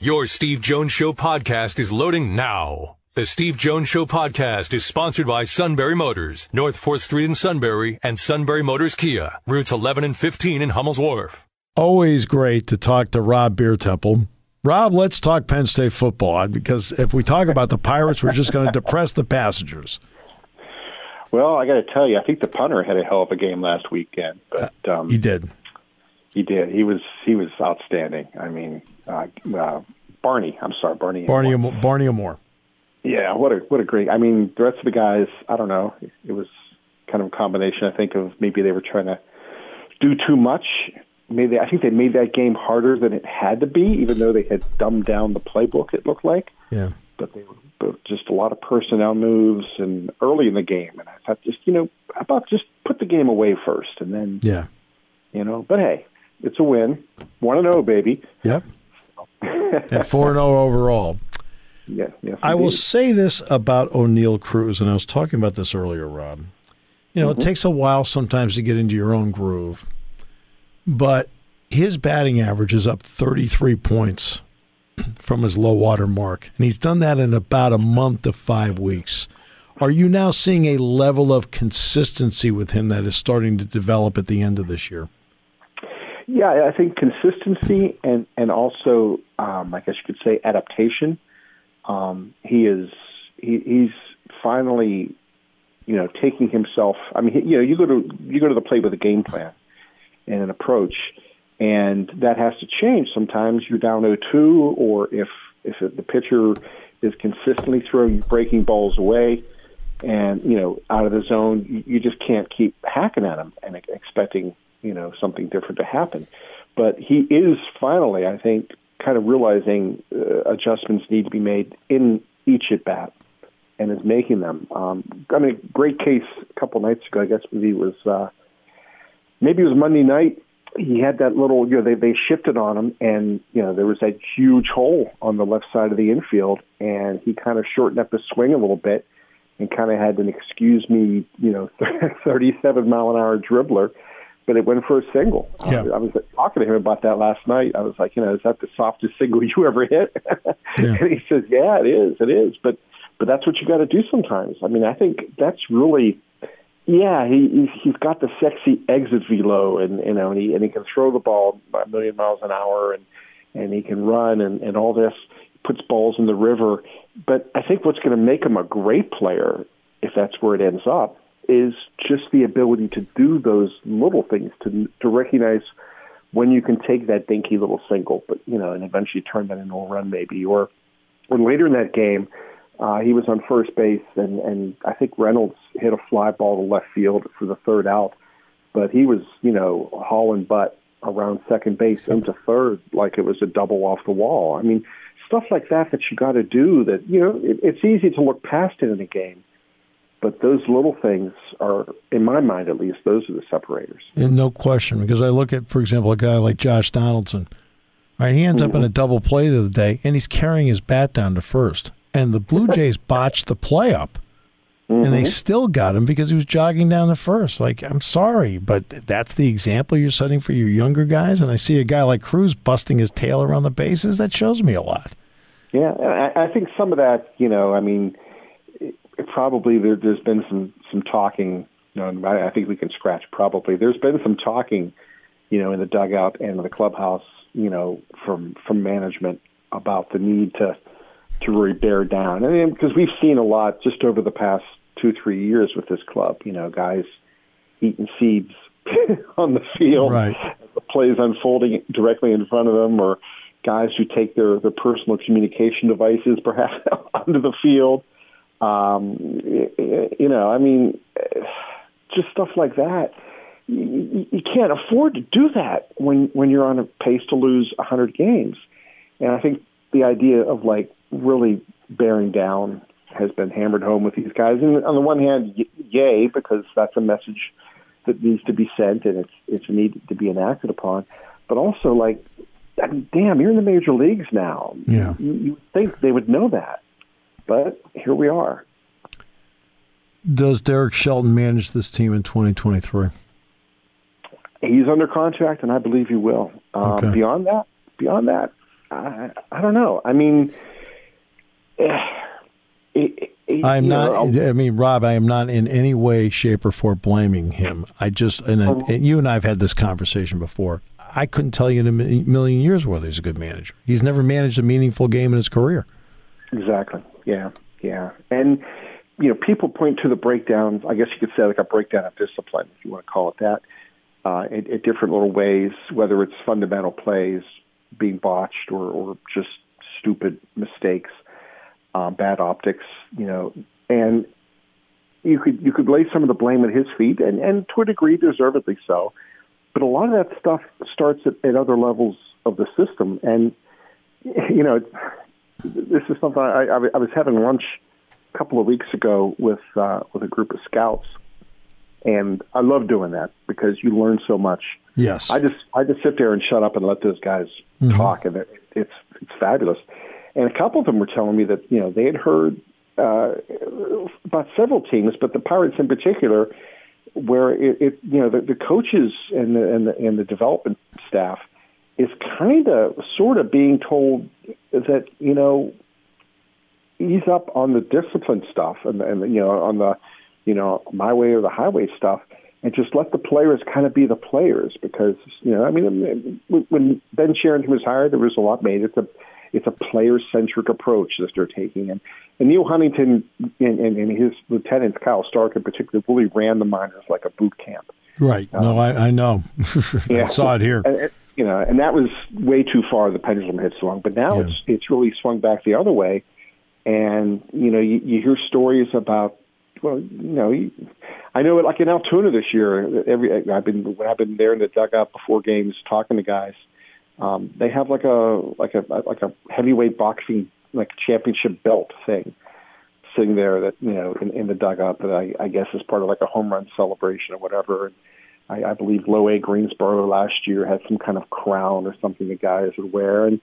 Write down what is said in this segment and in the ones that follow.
Your Steve Jones Show podcast is loading now. The Steve Jones Show podcast is sponsored by Sunbury Motors, North 4th Street in Sunbury, and Sunbury Motors Kia, routes 11 and 15 in Hummel's Wharf. Always great to talk to Rob Biertempel. Rob, let's talk Penn State football because if we talk about the Pirates, we're just going to depress the passengers. Well, I got to tell you, I think the punter had a hell of a game last weekend. But um, he did. He did. He was he was outstanding. I mean, uh, uh, Barney. I'm sorry, Barney. Barney Barney Amor. Yeah, what a what a great. I mean, the rest of the guys. I don't know. It was kind of a combination. I think of maybe they were trying to do too much. Maybe I think they made that game harder than it had to be, even though they had dumbed down the playbook. It looked like. Yeah. But they were but just a lot of personnel moves and early in the game. And I thought, just you know, about just put the game away first, and then yeah, you know. But hey, it's a win, one and zero, baby. Yep. and four and zero overall. Yeah, yes, I will say this about Oneil Cruz, and I was talking about this earlier, Rob. You know, mm-hmm. it takes a while sometimes to get into your own groove, but his batting average is up 33 points from his low water mark. And he's done that in about a month to five weeks. Are you now seeing a level of consistency with him that is starting to develop at the end of this year? Yeah, I think consistency and and also, um, I guess you could say, adaptation. Um, he is he, he's finally, you know, taking himself. I mean, you know, you go to you go to the plate with a game plan and an approach, and that has to change. Sometimes you're down 0-2, or if if the pitcher is consistently throwing breaking balls away, and you know out of the zone, you, you just can't keep hacking at him and expecting you know something different to happen. But he is finally, I think, kind of realizing uh, adjustments need to be made in each at bat, and is making them. Um, I mean, great case a couple nights ago. I guess maybe it was uh, maybe it was Monday night he had that little, you know, they they shifted on him, and you know there was that huge hole on the left side of the infield, and he kind of shortened up his swing a little bit, and kind of had an excuse me, you know, 37 mile an hour dribbler, but it went for a single. Yeah. I, I was talking to him about that last night. I was like, you know, is that the softest single you ever hit? Yeah. and he says, yeah, it is, it is, but but that's what you got to do sometimes. I mean, I think that's really yeah, he he's got the sexy exit velo, and you know, and he and he can throw the ball a million miles an hour, and and he can run and and all this. puts balls in the river, but I think what's going to make him a great player, if that's where it ends up, is just the ability to do those little things to to recognize when you can take that dinky little single, but you know, and eventually turn that into a run, maybe, or when later in that game uh, he was on first base, and, and I think Reynolds hit a fly ball to left field for the third out. But he was, you know, hauling butt around second base into third like it was a double off the wall. I mean, stuff like that that you got to do that, you know, it, it's easy to look past it in a game. But those little things are, in my mind at least, those are the separators. And no question, because I look at, for example, a guy like Josh Donaldson. Right, he ends mm-hmm. up in a double play the other day, and he's carrying his bat down to first and the Blue Jays botched the play up. Mm-hmm. And they mm-hmm. still got him because he was jogging down the first. Like, I'm sorry, but that's the example you're setting for your younger guys. And I see a guy like Cruz busting his tail around the bases. That shows me a lot. Yeah, I, I think some of that, you know, I mean, probably there, there's been some some talking. You know, I, I think we can scratch probably. There's been some talking, you know, in the dugout and in the clubhouse, you know, from from management about the need to to really bear down. Mean, because we've seen a lot just over the past two, three years with this club. You know, guys eating seeds on the field, right. the plays unfolding directly in front of them, or guys who take their their personal communication devices perhaps onto the field. Um, you know, I mean, just stuff like that. You, you can't afford to do that when when you're on a pace to lose 100 games. And I think the idea of like really bearing down has been hammered home with these guys. And on the one hand, yay, because that's a message that needs to be sent and it's it's needed to be enacted upon. But also, like, I mean, damn, you're in the major leagues now. Yeah, you, you think they would know that, but here we are. Does Derek Shelton manage this team in 2023? He's under contract, and I believe he will. Um, okay. Beyond that, beyond that, I, I don't know. I mean, eh, it, it, I'm not. know, I mean, Rob, I am not in any way, shape, or form blaming him. I just, and, I, and you and I have had this conversation before. I couldn't tell you in a million years whether he's a good manager. He's never managed a meaningful game in his career. Exactly. Yeah. Yeah. And you know, people point to the breakdowns. I guess you could say like a breakdown of discipline, if you want to call it that, uh, in, in different little ways. Whether it's fundamental plays being botched or, or just stupid mistakes, um, bad optics. You know, and you could you could lay some of the blame at his feet, and and to a degree, deservedly so. But a lot of that stuff starts at, at other levels of the system, and you know, this is something I, I, was having lunch a couple of weeks ago with uh, with a group of scouts, and I love doing that because you learn so much. Yes. I just I just sit there and shut up and let those guys talk, and it, it's it's fabulous. And a couple of them were telling me that you know they had heard uh, about several teams, but the Pirates in particular, where it, it you know the, the coaches and the, and the and the development staff is kind of sort of being told that you know ease up on the discipline stuff and and you know on the you know my way or the highway stuff and just let the players kind of be the players because you know I mean um, um, when Ben Cherington was hired there was a lot made it's a it's a player centric approach that they're taking and and Neal Huntington and, and, and his lieutenants Kyle Stark in particular really ran the minors like a boot camp right. no, um, I, I know. I saw it here. and, you know, and that was way too far. The pendulum had swung, but now Yeah. it's it's really swung back the other way. And you know, you, you hear stories about. Well, you know, you, I know it like in Altoona this year. Every I've been when I've been there in the dugout before games talking to guys. Um, they have like a like a like a heavyweight boxing like championship belt thing sitting there that you know in, in the dugout that I, I guess is part of like a home run celebration or whatever. And I, I believe Low A Greensboro last year had some kind of crown or something the guys would wear, and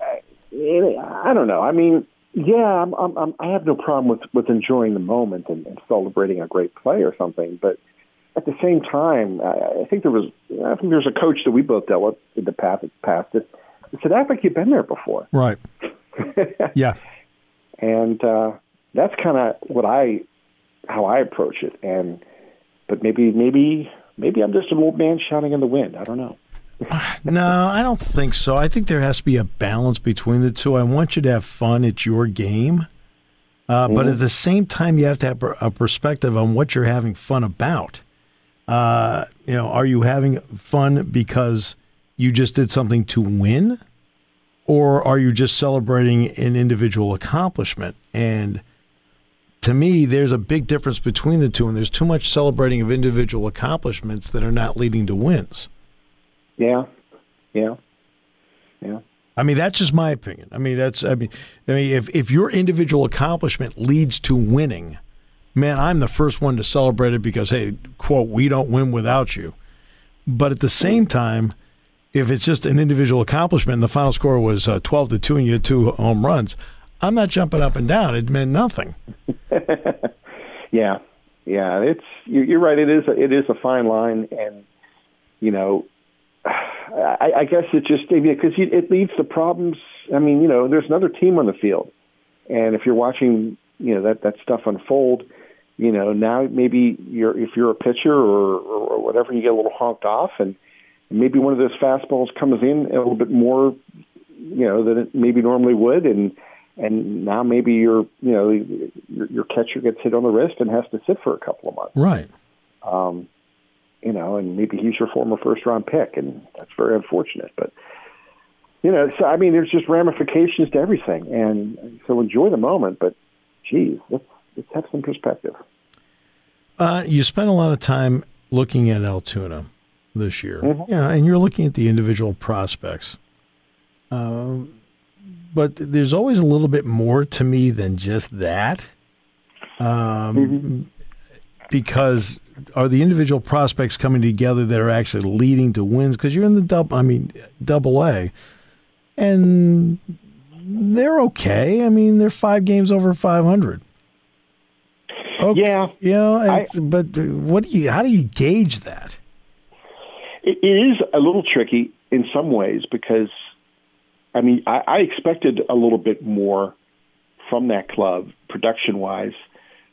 uh, I don't know. I mean, yeah, I'm, I'm, I'm, I have no problem with with enjoying the moment and, and celebrating a great play or something, but at the same time, I, I think there was I think there's a coach that we both dealt with in the past past it said act like you've been there before, Right. Yeah. and uh, that's kind of what I how I approach it, and but maybe maybe maybe I'm just an old man shouting in the wind. I don't know. No, I don't think so. I think there has to be a balance between the two. I want you to have fun. It's your game. Uh, But at the same time, you have to have a perspective on what you're having fun about. Uh, you know, are you having fun because you just did something to win, or are you just celebrating an individual accomplishment? And to me, there's a big difference between the two, and there's too much celebrating of individual accomplishments that are not leading to wins. Yeah, yeah, yeah. I mean, that's just my opinion. I mean, that's I mean, I mean, if if your individual accomplishment leads to winning, man, I'm the first one to celebrate it because hey, quote, we don't win without you. But at the same time, if it's just an individual accomplishment and the final score was uh, 12 to 2 and you had two home runs, I'm not jumping up and down. It meant nothing. Yeah, yeah. It's you- you're right. It is a, it is a fine line, and you know, I, I guess it just because it leads to problems. I mean, you know, there's another team on the field, and if you're watching, you know, that that stuff unfold, you know, now maybe you're if you're a pitcher or or whatever, you get a little honked off, and maybe one of those fastballs comes in a little bit more, you know, than it maybe normally would, and and now maybe your you know your, your catcher gets hit on the wrist and has to sit for a couple of months Right. um, you know, and maybe he's your former first round pick, and that's very unfortunate. But you know, so I mean, there's just ramifications to everything, and so enjoy the moment. But geez, let's let's have some perspective. Uh, you spent a lot of time looking at Altoona this year, yeah, and you're looking at the individual prospects. Um, but there's always a little bit more to me than just that, um, because are the individual prospects coming together that are actually leading to wins? Because you're in the double, I mean, double A, and they're okay. I mean, they're five games over 500. Okay. Yeah, You know, I- but what do you? How do you gauge that? it is a little tricky in some ways because I mean, I, I expected a little bit more from that club production wise,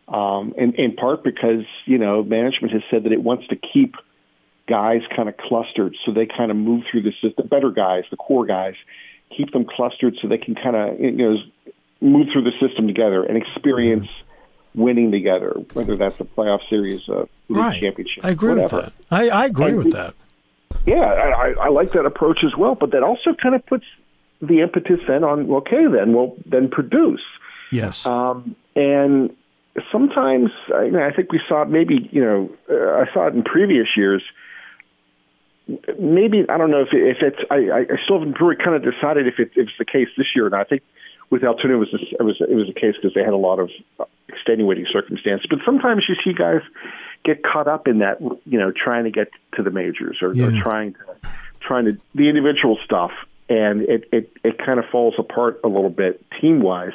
um, in, in part because you know management has said that it wants to keep guys kind of clustered, so they kind of move through the system. The better guys, the core guys, keep them clustered so they can kind of you know move through the system together and experience winning together, whether that's a playoff series, or a league Right. championship, I agree whatever. with that. I, I agree And with we- that. Yeah, I, I like that approach as well. But that also kind of puts the impetus then on okay, then well, then produce. Yes. Um, and sometimes I, mean, I think we saw it maybe you know uh, I saw it in previous years. Maybe I don't know if if it's I, I still haven't really kind of decided if it, if it's the case this year. And I think with Altoona it was this, it was it was the case because they had a lot of extenuating circumstances. But sometimes you see guys get caught up in that you know trying to get to the majors or, or trying to trying to the individual stuff, and it it it kind of falls apart a little bit team wise.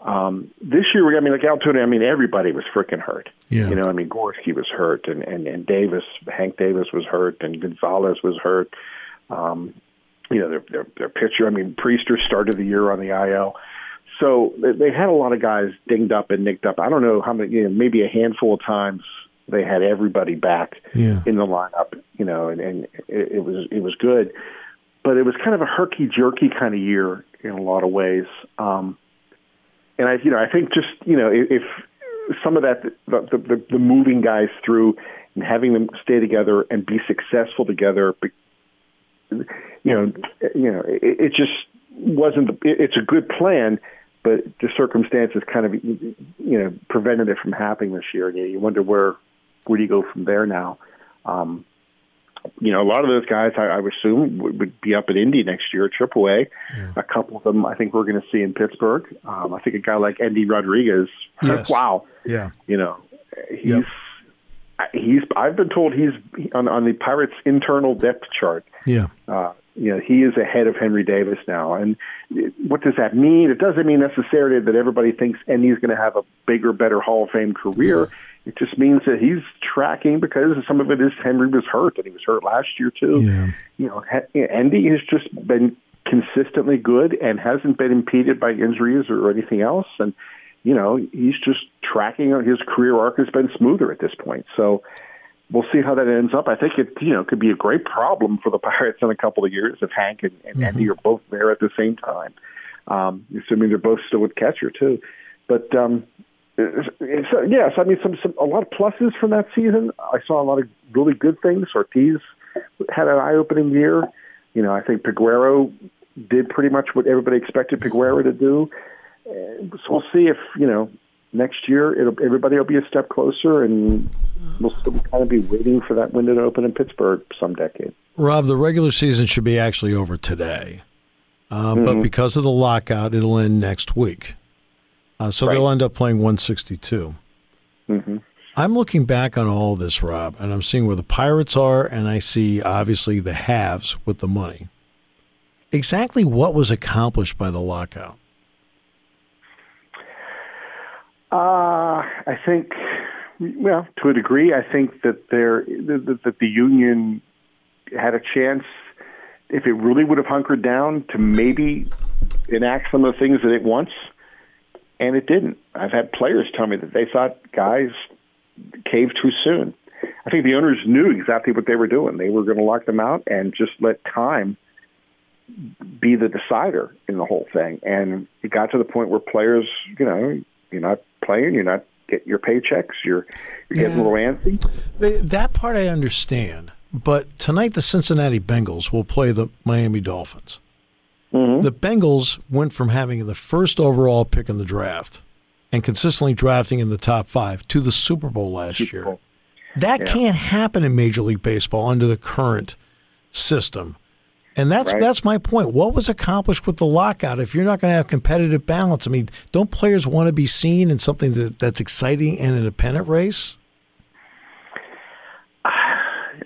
Um, this year, I mean, like Altoona, I mean, everybody was freaking hurt. Yeah. You know, I mean, Gorski was hurt, and, and, and Davis, Hank Davis was hurt, and Gonzalez was hurt. Um, you know, their, their, their pitcher, I mean, Priester started the year on the IL. So they, they had a lot of guys dinged up and nicked up. I don't know how many, you know, maybe a handful of times they had everybody back Yeah. in the lineup, you know, and, and it, it was it was good, but it was kind of a herky jerky kind of year in a lot of ways. Um, and I, you know, I think just you know if, if some of that the, the, the moving guys through and having them stay together and be successful together, you know, you know, it, it just wasn't. It, it's a good plan, but the circumstances kind of you know prevented it from happening this year. And you, you wonder where where do you go from there now? Um, you know, a lot of those guys, I, I would assume, would, would be up at Indy next year, Triple A. A couple of them, I think, we're going to see in Pittsburgh. Um, I think a guy like Endy Rodriguez. Yes. wow, Yeah. you know, he's Yep. he's. I've been told he's on on the Pirates' internal depth chart. Yeah. Uh, you know, he is ahead of Henry Davis now. And what does that mean? It doesn't mean necessarily that everybody thinks Endy's going to have a bigger, better Hall of Fame career. It just means that he's tracking because some of it is Henry was hurt, and he was hurt last year too. Yeah. You know, Endy has just been consistently good and hasn't been impeded by injuries or anything else. And you know, he's just tracking. On his career arc has been smoother at this point. So we'll see how that ends up. I think it you know could be a great problem for the Pirates in a couple of years if Hank and, and Endy are both there at the same time. Um, assuming they're both still with catcher too, but um, uh, yes, I mean some, some a lot of pluses from that season. I saw a lot of really good things. Ortiz had an eye-opening year. You know, I think Peguero did pretty much what everybody expected Peguero to do. So we'll see if you know next year it'll, everybody will be a step closer, and we'll still kind of be waiting for that window to open in Pittsburgh some decade. Rob, the regular season should be actually over today. Uh, But because of the lockout, it'll end next week. Uh, so they'll end up playing 162. hmm I'm looking back on all this, Rob, and I'm seeing where the Pirates are, and I see obviously the halves with the money. Exactly what was accomplished by the lockout? Uh, I think, well, to a degree, I think that there that the union had a chance, if it really would have hunkered down, to maybe enact some of the things that it wants, and it didn't. I've had players tell me that they thought guys caved too soon. I think the owners knew exactly what they were doing. They were going to lock them out and just let time be the decider in the whole thing. And it got to the point where players, you know, you're not playing, you're not getting your paychecks, you're you're getting a little antsy. They- That part I understand. But tonight, the Cincinnati Bengals will play the Miami Dolphins. Mm-hmm. The Bengals went from having the first overall pick in the draft and consistently drafting in the top five to the Super Bowl last year. Bowl. That Yeah. can't happen in Major League Baseball under the current system. And that's Right. that's my point. What was accomplished with the lockout? If you're not going to have competitive balance, I mean, don't players want to be seen in something that, that's exciting and in a pennant race?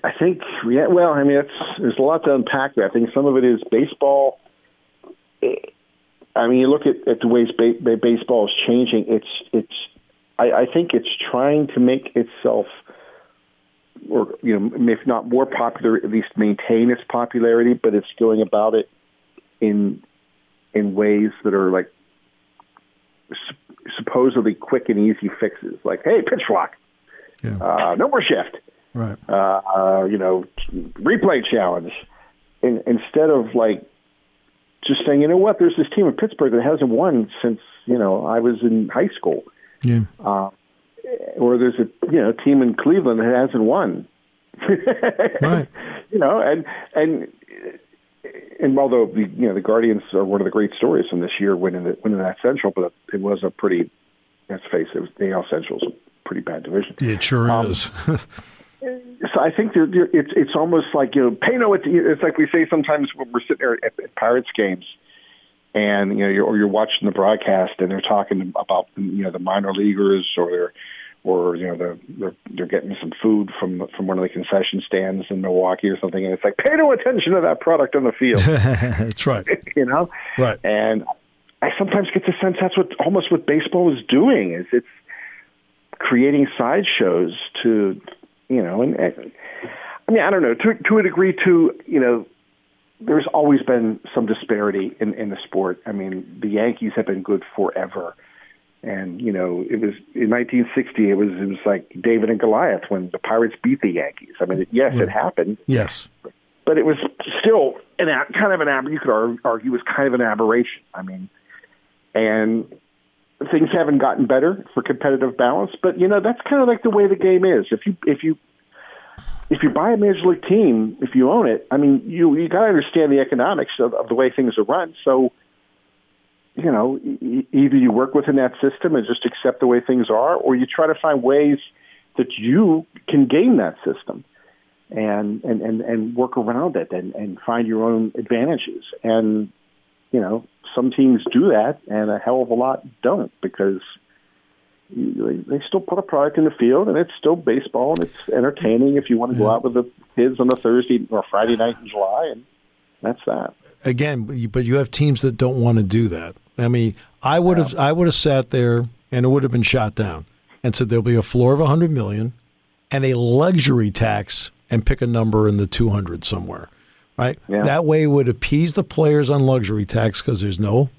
I think, yeah, well, I mean, it's there's a lot to unpack there. I think some of it is baseball. I mean, you look at, at the ways ba- ba- baseball is changing. It's it's. I, I think it's trying to make itself, or you know, if not more popular, at least maintain its popularity. But it's going about it in in ways that are like supposedly quick and easy fixes, like hey, pitch clock, yeah. uh, no more shift, right? Uh, uh, you know, replay challenge. In, instead of like just saying, you know what, there's this team in Pittsburgh that hasn't won since you know I was in high school. Yeah. Uh, or there's a you know team in Cleveland that hasn't won. right. You know, and and and although the you know the Guardians are one of the great stories from this year winning the, winning that Central, but it was a pretty let's face it, it was, the AL Central's a pretty bad division. It sure um, is. so I think they're, they're, it's it's almost like you know pay no it's like we say sometimes when we're sitting there at, at Pirates games and you know you're, or you're watching the broadcast and they're talking about you know the minor leaguers or they're or you know they're they're, they're getting some food from from one of the concession stands in Milwaukee or something, and it's like pay no attention to that product on the field. that's right. you know, right. And I sometimes get the sense that's what almost what baseball is doing is it's creating sideshows to you know, and, and I mean I don't know to to a degree to you know there's always been some disparity in, in the sport. I mean, the Yankees have been good forever. And you know, it was in 1960. It was it was like David and Goliath when the Pirates beat the Yankees. I mean, yes, it happened. Yes, but it was still an kind of an you could argue was kind of an aberration. I mean, and things haven't gotten better for competitive balance. But you know, that's kind of like the way the game is. If you if you if you buy a major league team, if you own it, I mean, you you got to understand the economics of, of the way things are run. So, you know, e- either you work within that system and just accept the way things are, or you try to find ways that you can game that system and and and, and work around it and, and find your own advantages. And you know, some teams do that, and a hell of a lot don't because they still put a product in the field, and it's still baseball, and it's entertaining if you want to go out with the kids on a Thursday or Friday night in July, and that's that. Again, but you have teams that don't want to do that. I mean, I would have, I would have sat there, and it would have been shot down, and said there'll be a floor of a hundred million, and a luxury tax, and pick a number in the two hundred somewhere, right? Yeah. That way, it would appease the players on luxury tax because there's no,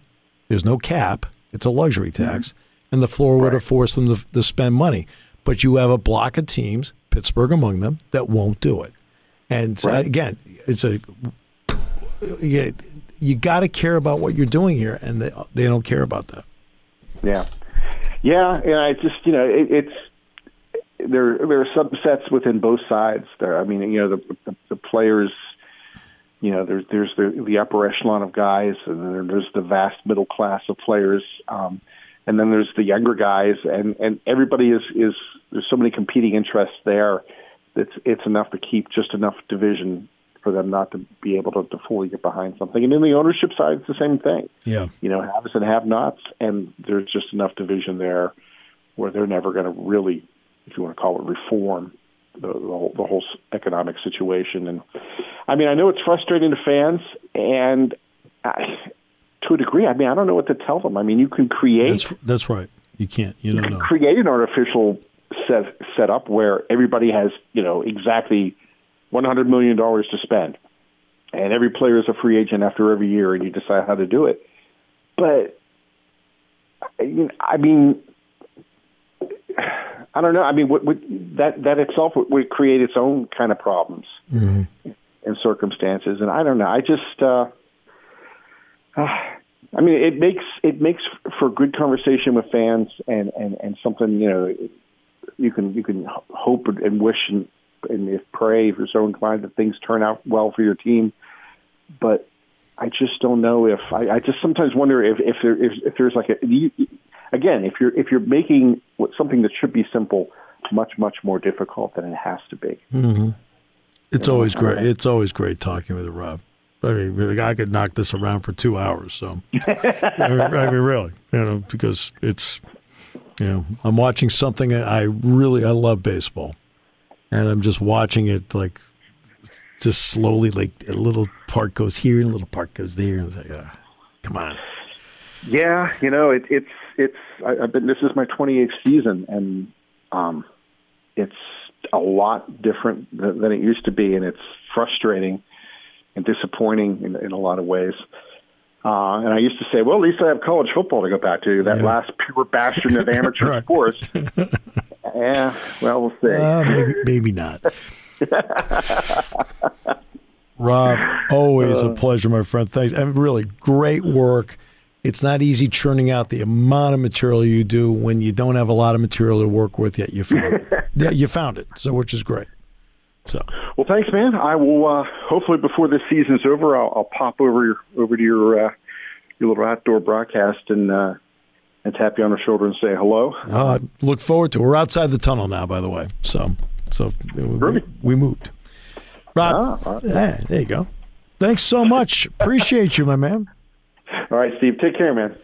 there's no cap. It's a luxury tax. Mm-hmm and the floor would have forced them to, to spend money. But you have a block of teams, Pittsburgh among them, that won't do it. And right. again, it's a you, you got to care about what you're doing here, and they they don't care about that. Yeah, yeah, and I just you know it, it's there there are subsets within both sides. There, I mean, you know, the the, the players. You know, there's there's the the upper echelon of guys, and then there's the vast middle class of players. Um, and then there's the younger guys, and and everybody is is there's so many competing interests there. It's it's enough to keep just enough division for them not to be able to, to fully get behind something. And in the ownership side, it's the same thing. Yeah, you know, haves and have-nots, and there's just enough division there where they're never going to really, if you want to call it, reform the, the, whole, the whole economic situation. And I mean, I know it's frustrating to fans, and I, to a degree. I mean, I don't know what to tell them. I mean, you can create. That's, that's right. You can't. You, you don't know. Create an artificial set set up where everybody has you know exactly one hundred million dollars to spend, and every player is a free agent after every year, and you decide how to do it. But I mean, I don't know. I mean, what, what, that that itself would create its own kind of problems mm-hmm. and circumstances, and I don't know. I just. uh uh, I mean, it makes it makes for good conversation with fans and and and something you know you can you can hope and wish and and if pray if you're so inclined that things turn out well for your team, but I just don't know if I, I just sometimes wonder if if there if, if there's like a again if you're if you're making something that should be simple much much more difficult than it has to be. Mm-hmm. It's you know, always great. It's always great talking with Rob. I mean, I could knock this around for two hours. So, I, mean, I mean, really, you know, because it's, you know, I'm watching something I really I love baseball, and I'm just watching it like, just slowly, like a little part goes here and a little part goes there, and it's like, uh, come on. Yeah, you know, it, it's it's I, have been this is my 28th season, and um, it's a lot different than, than it used to be, and it's frustrating and disappointing in, in a lot of ways. Uh, and I used to say, well, at least I have college football to go back to, that Yeah. last pure bastion of amateur Right. sports. yeah, well, we'll see. Uh, maybe, maybe not. Rob, always a pleasure, my friend. Thanks. And really great work. It's not easy churning out the amount of material you do when you don't have a lot of material to work with yet. You found it. Yeah, you found it. So, which is great. So, Well, thanks, man. I will uh, hopefully before this season's over, I'll, I'll pop over your, over to your uh, your little outdoor broadcast and uh, and tap you on the shoulder and say hello. uh, look forward to. it. We're outside the tunnel now, by the way. So, so we, we moved. Rob, Ah, right. yeah, there you go. Thanks so much. Appreciate you, my man. All right, Steve. Take care, man.